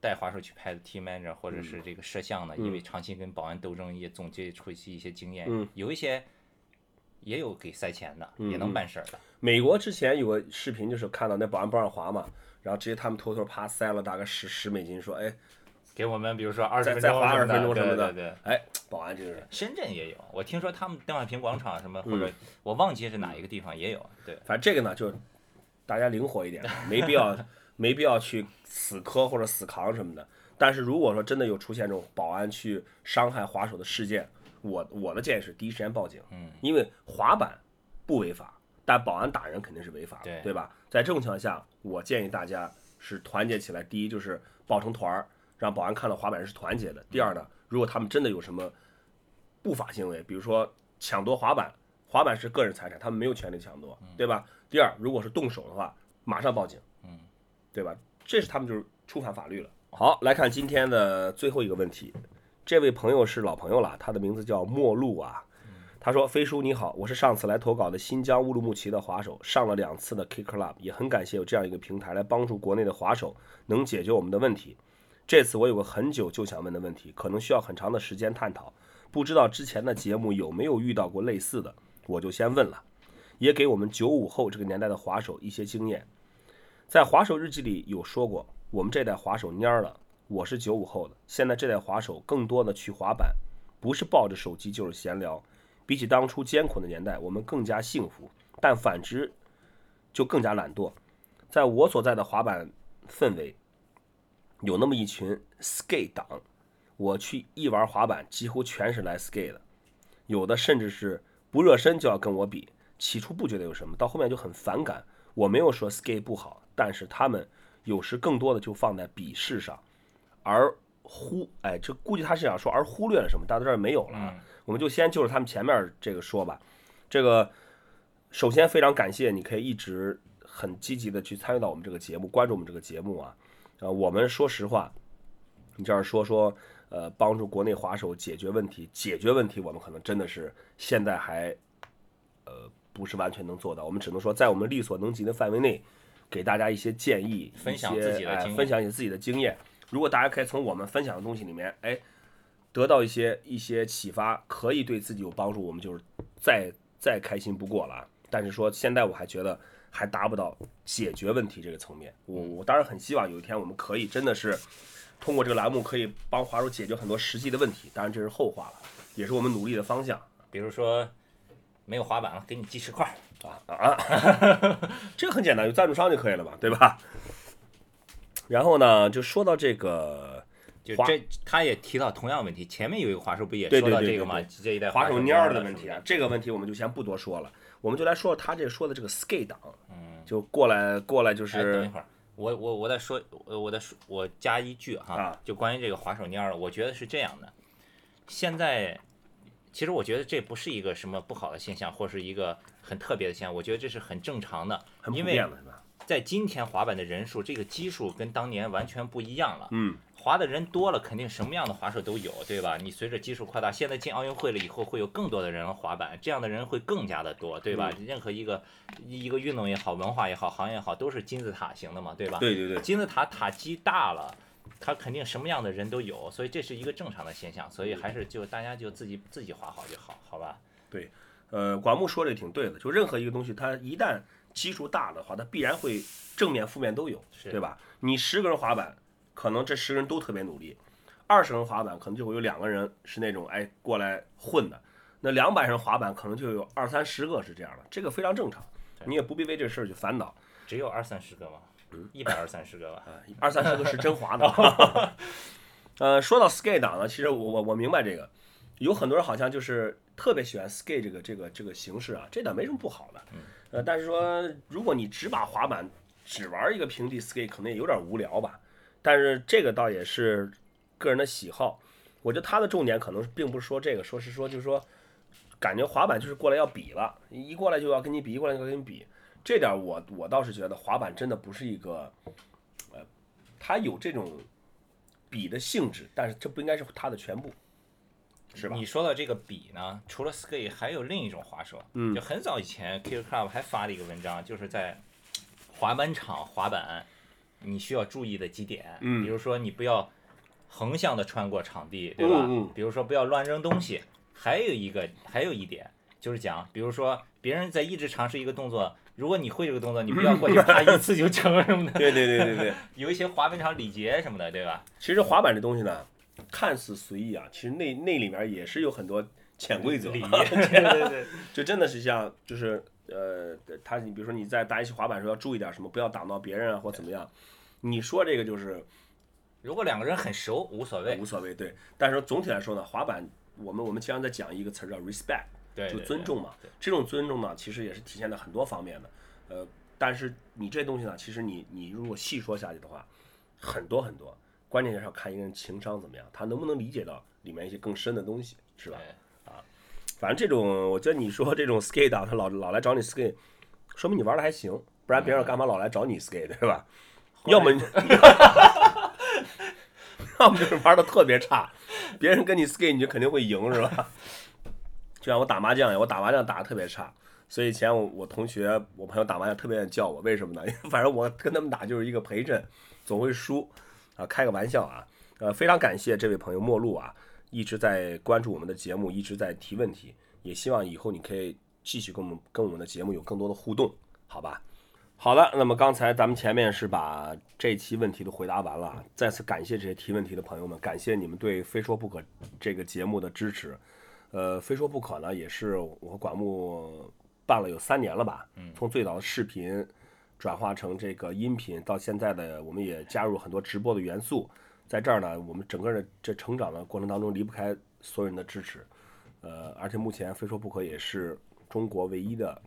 带滑手去拍的 team manager 或者是这个摄像的，嗯因为长期跟保安斗争，也总结出一些经验。嗯有一些也有给塞钱的，嗯也能办事儿的。美国之前有个视频，就是看到那保安不让滑嘛，然后直接他们偷偷啪塞了大概十十美金，说哎给我们比如说二十再分再花二十分钟什么的对对对。哎，保安这个人，深圳也有，我听说他们邓小平广场什么，或嗯者我忘记是哪一个地方也有。对，反正这个呢就大家灵活一点，没必要没必要去死磕或者死扛什么的。但是如果说真的有出现这种保安去伤害滑手的事件，我我的建议是第一时间报警，嗯，因为滑板不违法，但保安打人肯定是违法的，对对吧？在这种情况下，我建议大家是团结起来，第一就是抱成团儿，让保安看到滑板人是团结的。第二呢，如果他们真的有什么不法行为，比如说抢夺滑板，滑板是个人财产，他们没有权利抢夺，对吧？第二，如果是动手的话，马上报警，嗯，对吧？这是他们就是触犯法律了。好，来看今天的最后一个问题，这位朋友是老朋友了，他的名字叫陌路啊。他说：“飞叔你好，我是上次来投稿的新疆乌鲁木齐的滑手，上了两次的 K Club，也很感谢有这样一个平台来帮助国内的滑手能解决我们的问题。这次我有个很久就想问的问题，可能需要很长的时间探讨，不知道之前的节目有没有遇到过类似的，我就先问了，也给我们九五后这个年代的滑手一些经验。在滑手日记里有说过，我们这代滑手蔫儿了。我是九五后的，现在这代滑手更多的去滑板，不是抱着手机就是闲聊。比起当初艰苦的年代，我们更加幸福，但反之就更加懒惰。在我所在的滑板氛围，有那么一群 skate 党，我去一玩滑板，几乎全是来 skate 的，有的甚至是不热身就要跟我比。起初不觉得有什么，到后面就很反感。我没有说 skate 不好，但是他们有时更多的就放在鄙视上，而忽哎，这估计他是想说而忽略了什么，但到这儿没有了啊。我们就先就是他们前面这个说吧。这个首先非常感谢你可以一直很积极的去参与到我们这个节目，关注我们这个节目啊。呃，我们说实话，你这样说说呃帮助国内滑手解决问题，解决问题我们可能真的是现在还呃不是完全能做到，我们只能说在我们力所能及的范围内，给大家一些建议，分享自己的经验分享一些自己的经验。如果大家可以从我们分享的东西里面，哎，得到一些一些启发，可以对自己有帮助，我们就是再再开心不过了啊。但是说现在我还觉得还达不到解决问题这个层面。我我当然很希望有一天我们可以真的是通过这个栏目可以帮华叔解决很多实际的问题，当然这是后话了，也是我们努力的方向比如说没有滑板了，给你鸡翅块。啊啊！这个很简单，有赞助商就可以了嘛，对吧？然后呢，就说到这个滑就这，他也提到同样问题。前面有一个滑手不也说到这个吗？这一代滑手手蔫儿的问题啊，这个问题我们就先不多说了，我们就来说说他这说的这个 skate 党，嗯，就过来过来就哎，等一会儿，我我我再说，呃我再说，我加一句哈，啊就关于这个滑手蔫儿，我觉得是这样的。现在，其实我觉得这不是一个什么不好的现象，或是一个很特别的现象，我觉得这是很正常的，因为？在今天滑板的人数，这个基数跟当年完全不一样了。嗯，滑的人多了，肯定什么样的滑手都有，对吧？你随着基数扩大，现在进奥运会了以后，会有更多的人滑板，这样的人会更加的多，对吧？嗯任何一个一个运动也好，文化也好，行业也好，都是金字塔型的嘛，对吧？对对对，金字塔塔基大了，它肯定什么样的人都有，所以这是一个正常的现象，所以还是就大家就自己自己滑好就好，好吧？对呃，管木说的也挺对的，就任何一个东西，它一旦基数大的话，它必然会正面负面都有，对吧？你十个人滑板，可能这十个人都特别努力；二十人滑板，可能就会有两个人是那种哎过来混的；那两百人滑板，可能就有二三十个是这样的，这个非常正常，你也不必为这事儿去烦恼。只有二三十个吗？一百二三十个吧。啊，二三十个是真滑的。呃，说到 skate 党呢，其实我我我明白这个，有很多人好像就是特别喜欢 skate 这个这个这个形式啊，这点没什么不好的。呃，但是说如果你只把滑板只玩一个平地 skate，可能也有点无聊吧。但是这个倒也是个人的喜好，我觉得他的重点可能并不是说这个，说是说就是说，感觉滑板就是过来要比了，一过来就要跟你比，一过来就要跟你比。这点我我倒是觉得滑板真的不是一个，呃，它有这种比的性质，但是这不应该是它的全部，是吧？你说到这个比呢，除了 skate，还有另一种滑手，嗯就很早以前 Kick Club 还发了一个文章，就是在滑板场滑板，你需要注意的几点，嗯比如说你不要横向的穿过场地，对吧？嗯嗯比如说不要乱扔东西，还有一个还有一点就是讲，比如说别人在一直尝试一个动作，如果你会这个动作，你不要过去啪一次就成什么的，对对对对对，有一些滑冰场礼节什么的，对吧？其实滑板这东西呢，看似随意啊，其实那那里面也是有很多潜规则。礼仪，对对对，就真的是像就是呃，他你比如说你在大家一起滑板的时候要注意点什么，不要挡到别人啊或怎么样。你说这个就是如果两个人很熟，无所谓无，所谓，对。但是总体来说呢，滑板我们我们经常在讲一个词儿叫 respect，对，就对尊重嘛。这种尊重呢，其实也是体现在很多方面的。呃，但是你这东西呢，其实你你如果细说下去的话，很多很多。关键是要看一个人情商怎么样，他能不能理解到里面一些更深的东西，是吧？对反正这种，我觉得你说这种 skate 啊，他老老来找你 skate，说明你玩的还行，不然别人干嘛老来找你 skate，对吧？要么你，要么就是玩的特别差，别人跟你 skate 你就肯定会赢，是吧？就像我打麻将一样，我打麻将打的特别差，所以以前我我同学我朋友打麻将特别愿意叫我，为什么呢？因为反正我跟他们打就是一个陪衬，总会输啊，开个玩笑啊。呃，非常感谢这位朋友陌路啊，一直在关注我们的节目，一直在提问题，也希望以后你可以继续跟我们跟我们的节目有更多的互动，好吧？好的，那么刚才咱们前面是把这期问题都回答完了，再次感谢这些提问题的朋友们，感谢你们对《非说不可》这个节目的支持。呃，《非说不可》呢，也是我和管木办了有三年了吧，从最早的视频转化成这个音频，到现在的我们也加入很多直播的元素，在这儿呢，我们整个的这成长的过程当中离不开所有人的支持。呃，而且目前《非说不可》也是中国唯一的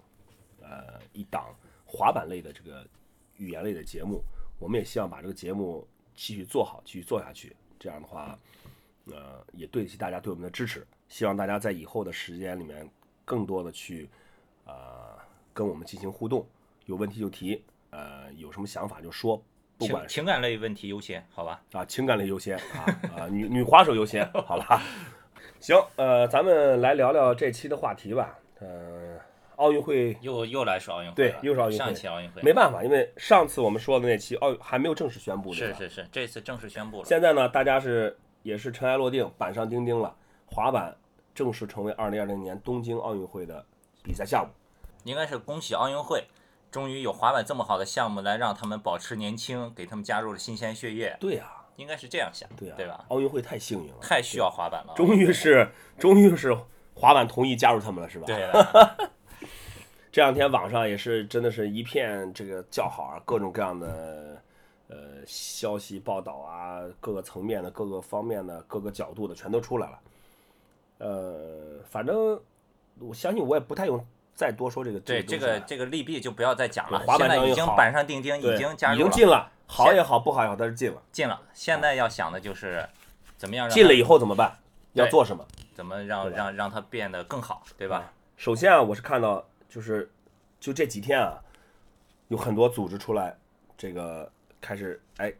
呃一档滑板类的这个语言类的节目，我们也希望把这个节目继续做好，继续做下去。这样的话，呃，也对得起大家对我们的支持。希望大家在以后的时间里面，更多的去呃跟我们进行互动，有问题就提，呃，有什么想法就说，不管情情感类问题优先，好吧？啊，情感类优先啊啊，女 女滑手优先，好吧？行，呃，咱们来聊聊这期的话题吧。呃，奥运会又又来说奥运会对又是奥运会上一期奥运会，没办法，因为上次我们说的那期奥还没有正式宣布，是是是，这次正式宣布了。现在呢，大家是也是尘埃落定，板上钉钉了，滑板正式成为二零二零年东京奥运会的比赛项目。应该是恭喜奥运会，终于有滑板这么好的项目来让他们保持年轻，给他们加入了新鲜血液，对呀、应该是这样想，对呀、对吧？奥运会太幸运了，太需要滑板了，终于是终于是滑板同意加入他们了，是吧？对的，这两天网上也是真的是一片这个叫好啊，各种各样的呃消息报道啊，各个层面的、各个方面的、各个角度的全都出来了。呃，反正我相信我也不太用再多说这个对这这个这个利弊就不要再讲了，滑板现在已经板上钉钉，已经加入了，已经进了，好也好，不好也好，但是进了。进了。现在要想的就是怎么样让进了以后怎么办？要做什么？怎么让让让它变得更好，对吧？首先啊，我是看到就是就这几天啊，有很多组织出来，这个开始哎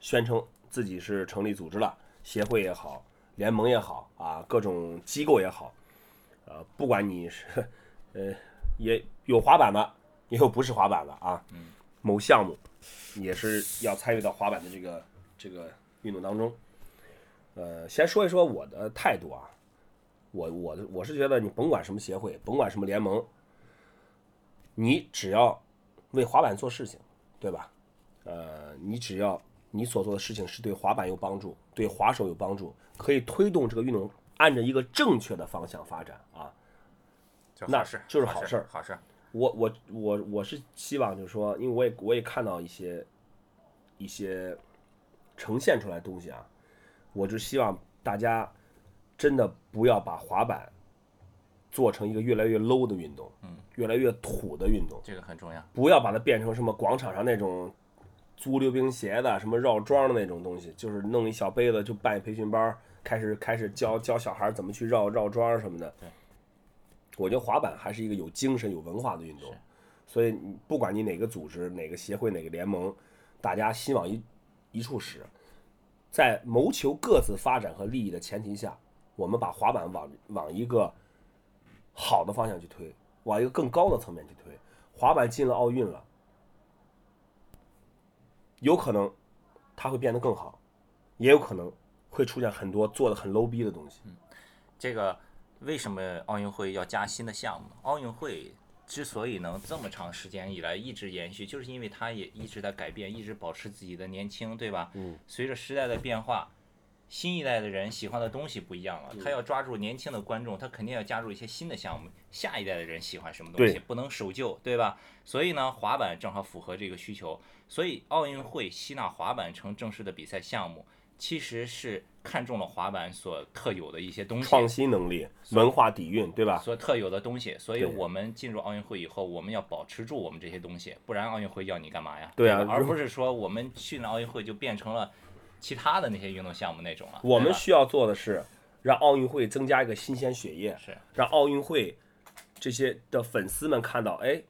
宣称自己是成立组织了，协会也好，联盟也好啊，各种机构也好，呃，不管你是呃也有滑板的，也有不是滑板的啊，某项目也是要参与到滑板的这个这个运动当中。呃，先说一说我的态度啊，我我的我是觉得你甭管什么协会，甭管什么联盟，你只要为滑板做事情，对吧？呃，你只要你所做的事情是对滑板有帮助，对滑手有帮助，可以推动这个运动按着一个正确的方向发展啊。那就好事好就是好事儿好事儿。我我我我是希望就是说，因为我也我也看到一些一些呈现出来的东西啊，我就希望大家真的不要把滑板做成一个越来越 low 的运动，嗯，越来越土的运动，这个很重要。不要把它变成什么广场上那种租溜冰鞋的、什么绕桩的那种东西，就是弄一小杯子就办一培训班，开始开始教教小孩怎么去绕绕桩什么的。对，我觉得滑板还是一个有精神、有文化的运动，所以你不管你哪个组织、哪个协会、哪个联盟，大家心往一一处使，在谋求各自发展和利益的前提下，我们把滑板往往一个好的方向去推，往一个更高的层面去推。滑板进了奥运了，有可能它会变得更好，也有可能会出现很多做的很 low 逼的东西。这个为什么奥运会要加新的项目？奥运会之所以能这么长时间以来一直延续，就是因为它也一直在改变，一直保持自己的年轻，对吧？嗯。随着时代的变化，新一代的人喜欢的东西不一样了，他要抓住年轻的观众，他肯定要加入一些新的项目。下一代的人喜欢什么东西，对不能守旧，对吧？所以呢，滑板正好符合这个需求。所以奥运会吸纳滑板成正式的比赛项目，其实是看中了滑板所特有的一些东西。创新能力、文化底蕴，对吧？所特有的东西，所以我们进入奥运会以后，我们要保持住我们这些东西，不然奥运会要你干嘛呀？对啊而不是说我们去了奥运会就变成了其他的那些运动项目那种了。我们需要做的是让奥运会增加一个新鲜血液，是让奥运会这些的粉丝们看到，哎，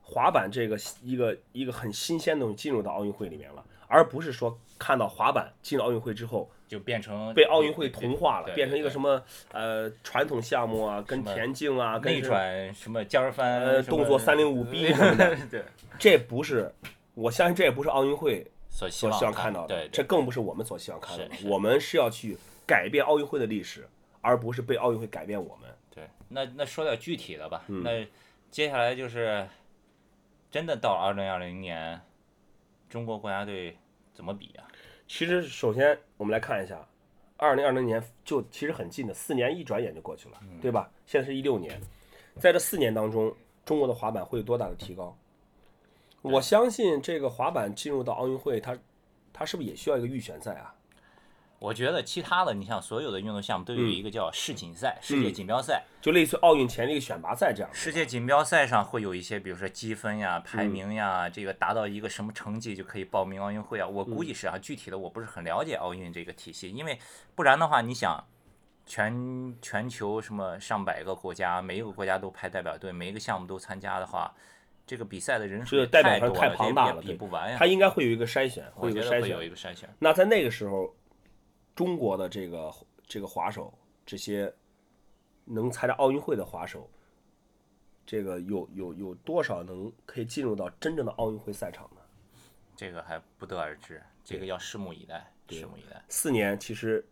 滑板这个一个一个很新鲜的东西进入到奥运会里面了，而不是说看到滑板进了奥运会之后就变成被奥运会同化了，变成一个什么呃传统项目啊，跟田径啊，跟内转什么尖儿翻，呃动作三零五 B 什么的，对，这不是，我相信这也不是奥运会所希望看看到的，对，这更不是我们所希望看到的我们是要去改变奥运会的历史，而不是被奥运会改变我们。对，那那说点具体的吧。嗯那接下来就是真的到二零二零年，中国国家队怎么比啊？其实，首先我们来看一下，二零二零年就其实很近的，四年一转眼就过去了，嗯对吧？现在是一六年，在这四年当中，中国的滑板会有多大的提高？我相信这个滑板进入到奥运会，它它是不是也需要一个预选赛啊？我觉得其他的，你像所有的运动项目都有一个叫世锦赛、世界锦标赛。就类似奥运前的一个选拔赛这样的。世界锦标赛上会有一些，比如说积分呀、嗯排名呀，这个达到一个什么成绩就可以报名奥运会啊。我估计是啊，具体的我不是很了解奥运这个体系，因为不然的话，你想，全全球什么上百个国家，每一个国家都派代表队，每一个项目都参加的话，这个比赛的人数代表太多了，太庞大了比不完呀。他应该会有一个筛选，会我觉得会有一。个筛选。那在那个时候，中国的这个这个滑手，这些能参加奥运会的滑手，这个有有有多少能可以进入到真正的奥运会赛场呢？这个还不得而知，这个要拭目以待，拭目以待。四年其实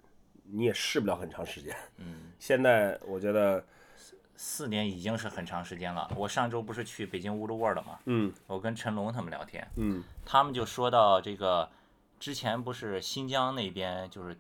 你也试不了很长时间。嗯，现在我觉得，四年已经是很长时间了。我上周不是去北京 Wood World 嘛，嗯我跟陈龙他们聊天，嗯他们就说到这个，之前不是新疆那边就是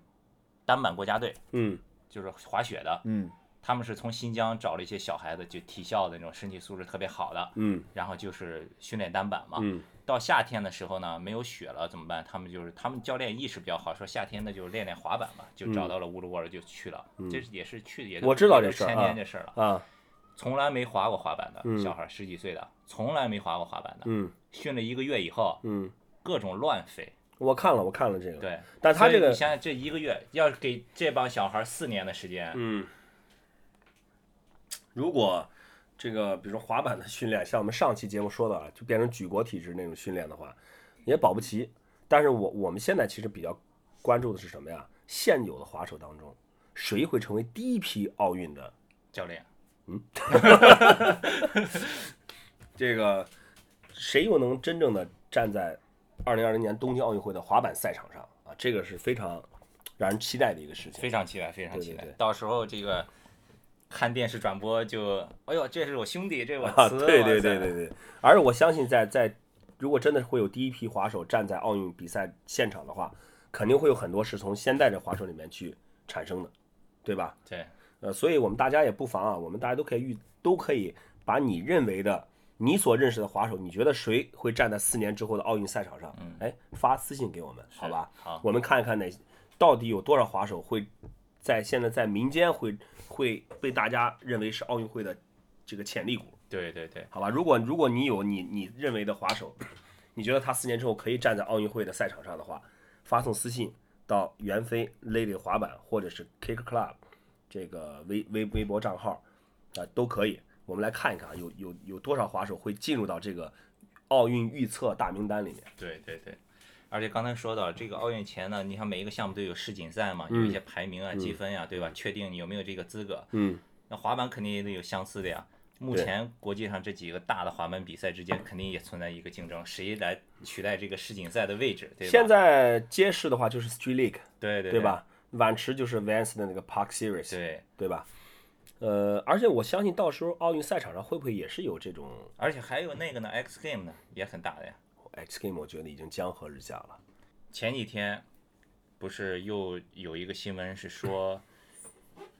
单板国家队，嗯就是滑雪的，嗯他们是从新疆找了一些小孩子，就体校的那种身体素质特别好的，嗯然后就是训练单板嘛。嗯到夏天的时候呢，没有雪了怎么办？他们就是他们教练意识比较好，说夏天那就练练滑板嘛，就找到了乌鲁沃尔就去了。这是也是去也我知道这事儿啊年这事儿了，啊从来没滑过滑板的嗯小孩，十几岁的，从来没滑过滑板的，嗯训了一个月以后，嗯，各种乱飞。我看了我看了这个，对，但他这个你想想这一个月，要是给这帮小孩四年的时间，嗯，如果这个比如说滑板的训练，像我们上期节目说的啊，就变成举国体制那种训练的话，也保不齐。但是我我们现在其实比较关注的是什么呀？现有的滑手当中，谁会成为第一批奥运的教练，嗯 这个？谁又能真正的站在二零二零年东京奥运会的滑板赛场上啊？这个是非常让人期待的一个事情。非常期待，非常期待。对对对到时候这个看电视转播就，哎呦，这是我兄弟，这是我啊，对对对对对，而我相信在在如果真的会有第一批滑手站在奥运比赛现场的话，肯定会有很多是从现在这滑手里面去产生的，对吧？对呃，所以我们大家也不妨啊，我们大家都可以预都可以把你认为的你所认识的滑手，你觉得谁会站在四年之后的奥运赛场上？哎，发私信给我们，好吧？好，我们看一看哪到底有多少滑手会在现在在民间会会被大家认为是奥运会的这个潜力股。对对对，好吧，如果如果你有你你认为的滑手，你觉得他四年之后可以站在奥运会的赛场上的话，发送私信到袁飞 Lady 滑板或者是 Kick Club 这个微微微博账号啊、都可以。我们来看一看啊有有有多少滑手会进入到这个奥运预测大名单里面。对对对。而且刚才说到这个奥运前呢，你看每一个项目都有世锦赛嘛，有一些排名啊、积分呀、对吧？确定你有没有这个资格。嗯，那滑板肯定也得有相似的呀。目前国际上这几个大的滑板比赛之间肯定也存在一个竞争，谁来取代这个世锦赛的位置，对吧？现在街市的话就是 Street League，对对对？吧？碗池就是 Vans 的那个 Park Series，对，对吧？呃，而且我相信到时候奥运赛场上会不会也是有这种而且还有那个呢，X Game 呢也很大的呀。X Game？我觉得已经江河日下了。前几天不是又有一个新闻是说，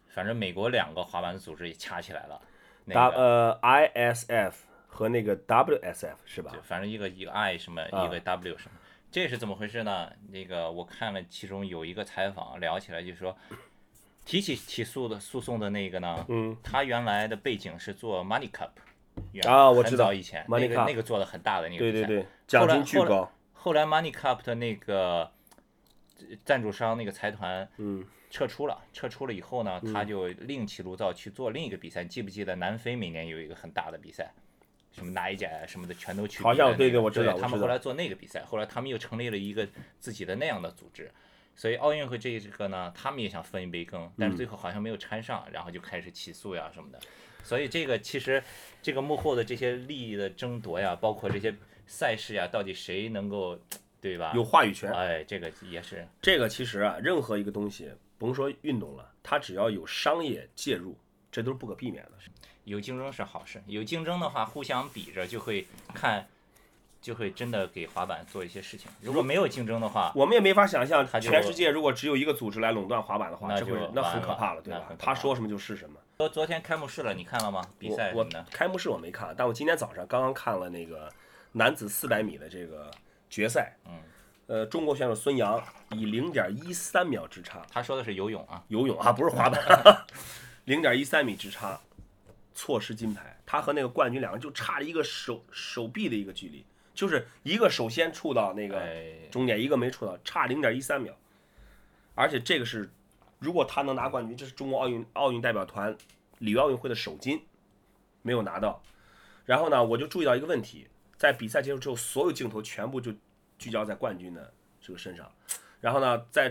反正美国两个滑板组织也掐起来了，那 W 个呃 ISF 和那个 WSF 是吧就？反正一个一个 I 什么，啊一个 W 什么，这是怎么回事呢？那个我看了其中有一个采访聊起来，就说提起起诉的诉讼的那个呢，嗯，他原来的背景是做 Money Cup，啊我知道早以前那个那个做的很大的那个对对对，奖金巨后来高。后来 Money Cup 的那个呃赞助商那个财团，嗯，撤出了，撤出了以后呢，他就另起炉灶去做另一个比赛。记不记得南非每年有一个很大的比赛，什么哪一甲什么的全都去好像那个。对对我知道我知道他们后来做那个比赛，后来他们又成立了一个自己的那样的组织。所以奥运会这一个呢，他们也想分一杯羹，嗯但是最后好像没有掺上，然后就开始起诉呀什么的。所以这个其实这个幕后的这些利益的争夺呀，包括这些赛事呀，到底谁能够，对吧？有话语权。哎，这个也是这个其实啊，任何一个东西，甭说运动了，它只要有商业介入，这都是不可避免的。有竞争是好事，有竞争的话，互相比着就会看，就会真的给滑板做一些事情。如果没有竞争的话，我们也没法想象，全世界如果只有一个组织来垄断滑板的话，那就这会那很可怕了，对吧他说什么就是什么。昨昨天开幕式了，你看了吗？比赛我么的？开幕式我没看，但我今天早上刚刚看了那个男子四百米的这个决赛。嗯。呃，中国选手孙杨以零点一三秒之差他说的是游泳啊，游泳啊，不是滑板，零点一三米之差，错失金牌。他和那个冠军两个就差了一个手手臂的一个距离，就是一个首先触到那个哎，终点，一个没触到，差零点一三秒。而且这个是，如果他能拿冠军，这是中国奥运奥运代表团里约奥运会的首金，没有拿到。然后呢，我就注意到一个问题，在比赛结束之后，所有镜头全部就聚焦在冠军的这个身上。然后呢，在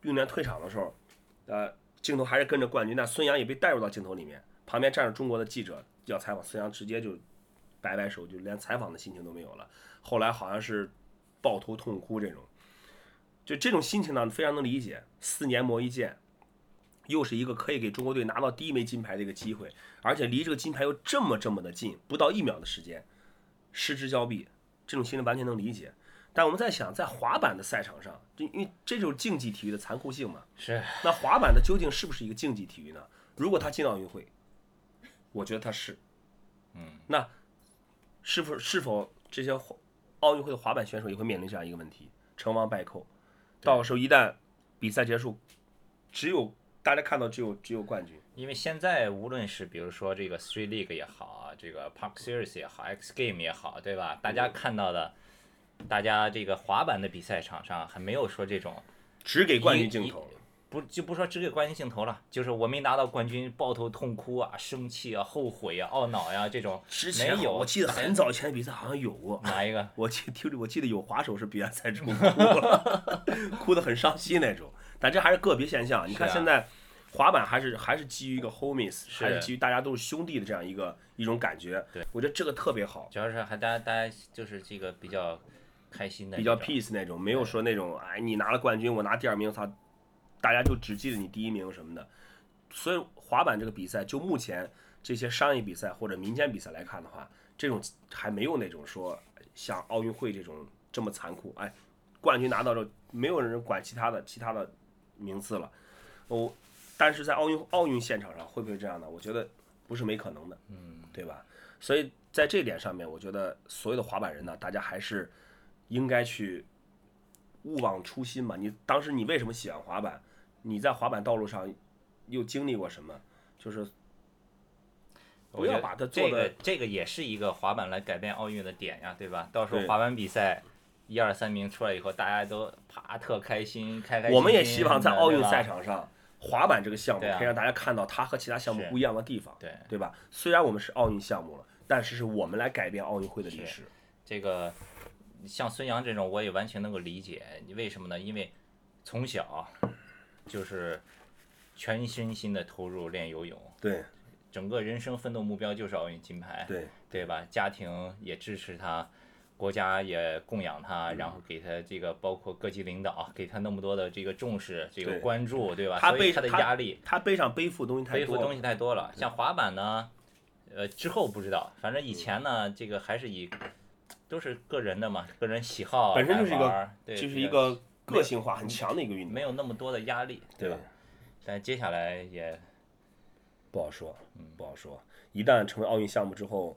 运动员退场的时候，呃，镜头还是跟着冠军，那孙杨也被带入到镜头里面，旁边站着中国的记者要采访孙杨，直接就摆摆手，就连采访的心情都没有了。后来好像是抱头痛哭这种，就这种心情呢，非常能理解。四年磨一剑，又是一个可以给中国队拿到第一枚金牌的一个机会，而且离这个金牌又这么这么的近，不到一秒的时间，失之交臂，这种心情完全能理解。但我们在想，在滑板的赛场上，就因为这就是竞技体育的残酷性嘛。是那滑板的究竟是不是一个竞技体育呢？如果他进奥运会，我觉得他是。嗯，那是否是否这些奥运会的滑板选手也会面临这样一个问题，成王败寇？到时候一旦比赛结束，只有大家看到只有只有冠军。因为现在无论是比如说这个 Street League 也好啊，这个 Park Series 也好，X Game 也好，对吧？大家看到的，大家这个滑板的比赛场上还没有说这种只给冠军镜头，不就不说只给冠军镜头了，就是我没拿到冠军，抱头痛哭啊、生气啊、后悔啊、懊恼呀、这种之前没有。我记得很早以前的比赛好像有过。哪一个？我记听着，我记得有滑手是比完赛之后哭了，哭得很伤心那种。但这还是个别现象。你看现在滑板还是还是基于一个 homies，还是基于大家都是兄弟的这样一个一种感觉。对，我觉得这个特别好，主要是还大家大家就是这个比较开心的比较 peace 那种，没有说那种哎你拿了冠军，我拿第二名，操，大家就只记得你第一名什么的。所以滑板这个比赛，就目前这些商业比赛或者民间比赛来看的话，这种还没有那种说像奥运会这种这么残酷。哎，冠军拿到之后，没有人管其他的其他的名次了。哦，但是在奥运奥运现场上会不会这样呢？我觉得不是没可能的，嗯，对吧？所以在这点上面，我觉得所有的滑板人呢，大家还是应该去勿忘初心嘛。你当时你为什么喜欢滑板？你在滑板道路上又经历过什么？就是不要把它做的这个这个也是一个滑板来改变奥运的点呀，对吧？到时候滑板比赛一二三名出来以后，大家都啪特开心，开开心心。我们也希望在奥运赛场上，滑板这个项目可以让大家看到它和其他项目不一样的地方，对对吧？虽然我们是奥运项目了，但是是我们来改变奥运会的历史。这个像孙杨这种，我也完全能够理解。你为什么呢？因为从小就是全身心的投入练游泳，对，整个人生奋斗目标就是奥运金牌，对，对吧？家庭也支持他，国家也供养嗯他，然后给他这个包括各级领导给他那么多的这个重视、这个关注，对吧？他背他的压力。他背上背负的东西太多了，背负东西太多了。像滑板呢，呃，之后不知道，反正以前呢，这个还是以都是个人的嘛，个人喜好本身就是一个来玩儿对，一个个性化很强的一个运动，没有那么多的压力，对吧？但接下来也不好说，嗯不好说。一旦成为奥运项目之后，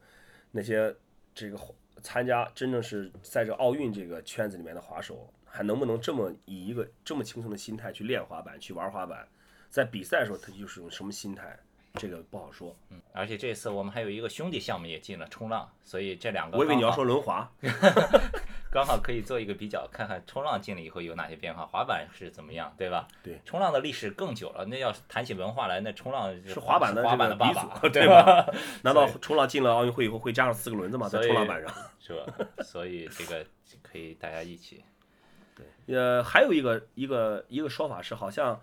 那些这个参加真正是在这奥运这个圈子里面的滑手，还能不能这么以一个这么轻松的心态去练滑板、去玩滑板，在比赛的时候他就是用什么心态，这个不好说。嗯而且这次我们还有一个兄弟项目也进了冲浪，所以这两个我以为你要说轮滑，刚好可以做一个比较，看看冲浪进了以后有哪些变化，滑板是怎么样，对吧？对，冲浪的历史更久了，那要是谈起文化来，那冲浪是滑板的滑板的爸爸，祖，对吧？难道冲浪进了奥运会以后会加上四个轮子吗？在冲浪板上？是吧？所以这个可以大家一起。对呃，还有一个一个一个说法是，好像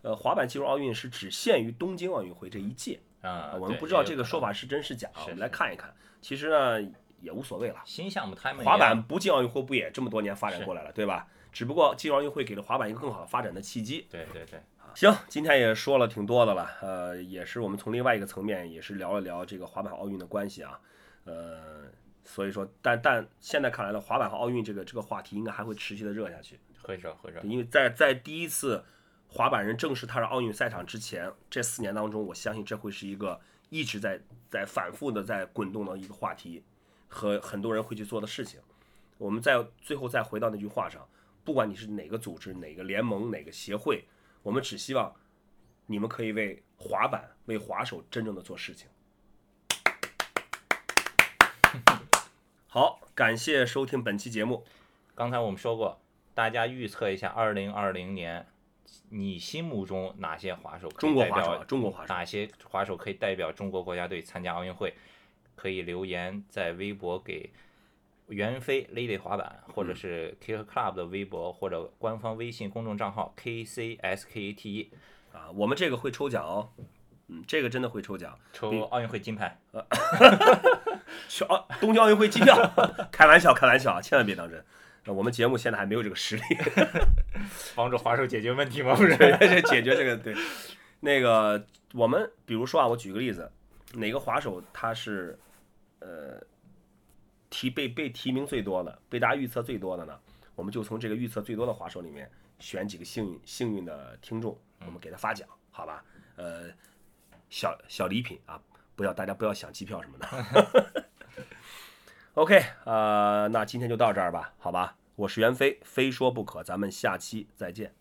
呃滑板进入奥运是只限于东京奥运会这一届。啊、我们不知道这个说法是真是假，我们来看一看。其实呢也无所谓了，新项目他们滑板不进奥运会不也这么多年发展过来了，对吧？只不过进奥运会给了滑板一个更好的发展的契机。对对对，行，今天也说了挺多的了，呃，也是我们从另外一个层面也是聊了聊这个滑板奥运的关系啊，呃，所以说，但但现在看来呢，滑板和奥运这个这个话题应该还会持续的热下去。会热会热，因为在在第一次滑板人正式踏上奥运赛场之前，这四年当中，我相信这会是一个一直在在反复的在滚动的一个话题，和很多人会去做的事情。我们再最后再回到那句话上，不管你是哪个组织、哪个联盟、哪个协会，我们只希望你们可以为滑板、为滑手真正的做事情。好，感谢收听本期节目。刚才我们说过，大家预测一下，二零二零年你心目中哪些滑手可以代中国滑手中国滑手哪些滑手可以代表中国国家队参加奥运会？可以留言在微博给袁飞 Lady 滑板，或嗯者是 Kick Club 的微博或者官方微信公众账号 KCSKATE 啊，我们这个会抽奖哦，嗯，这个真的会抽奖，抽 奥运会金牌。去奥东京奥运会机票，开玩笑，开玩笑啊，千万别当真。呃我们节目现在还没有这个实力，帮助滑手解决问题吗？不是，这解决这个对。那个我们比如说啊，我举个例子，哪个滑手他是呃提被被提名最多的，被大家预测最多的呢？我们就从这个预测最多的滑手里面选几个幸运幸运的听众，我们给他发奖，好吧？呃，小小礼品啊，不要大家不要想机票什么的。OK，呃，那今天就到这儿吧，好吧？我是袁飞，非说不可，咱们下期再见。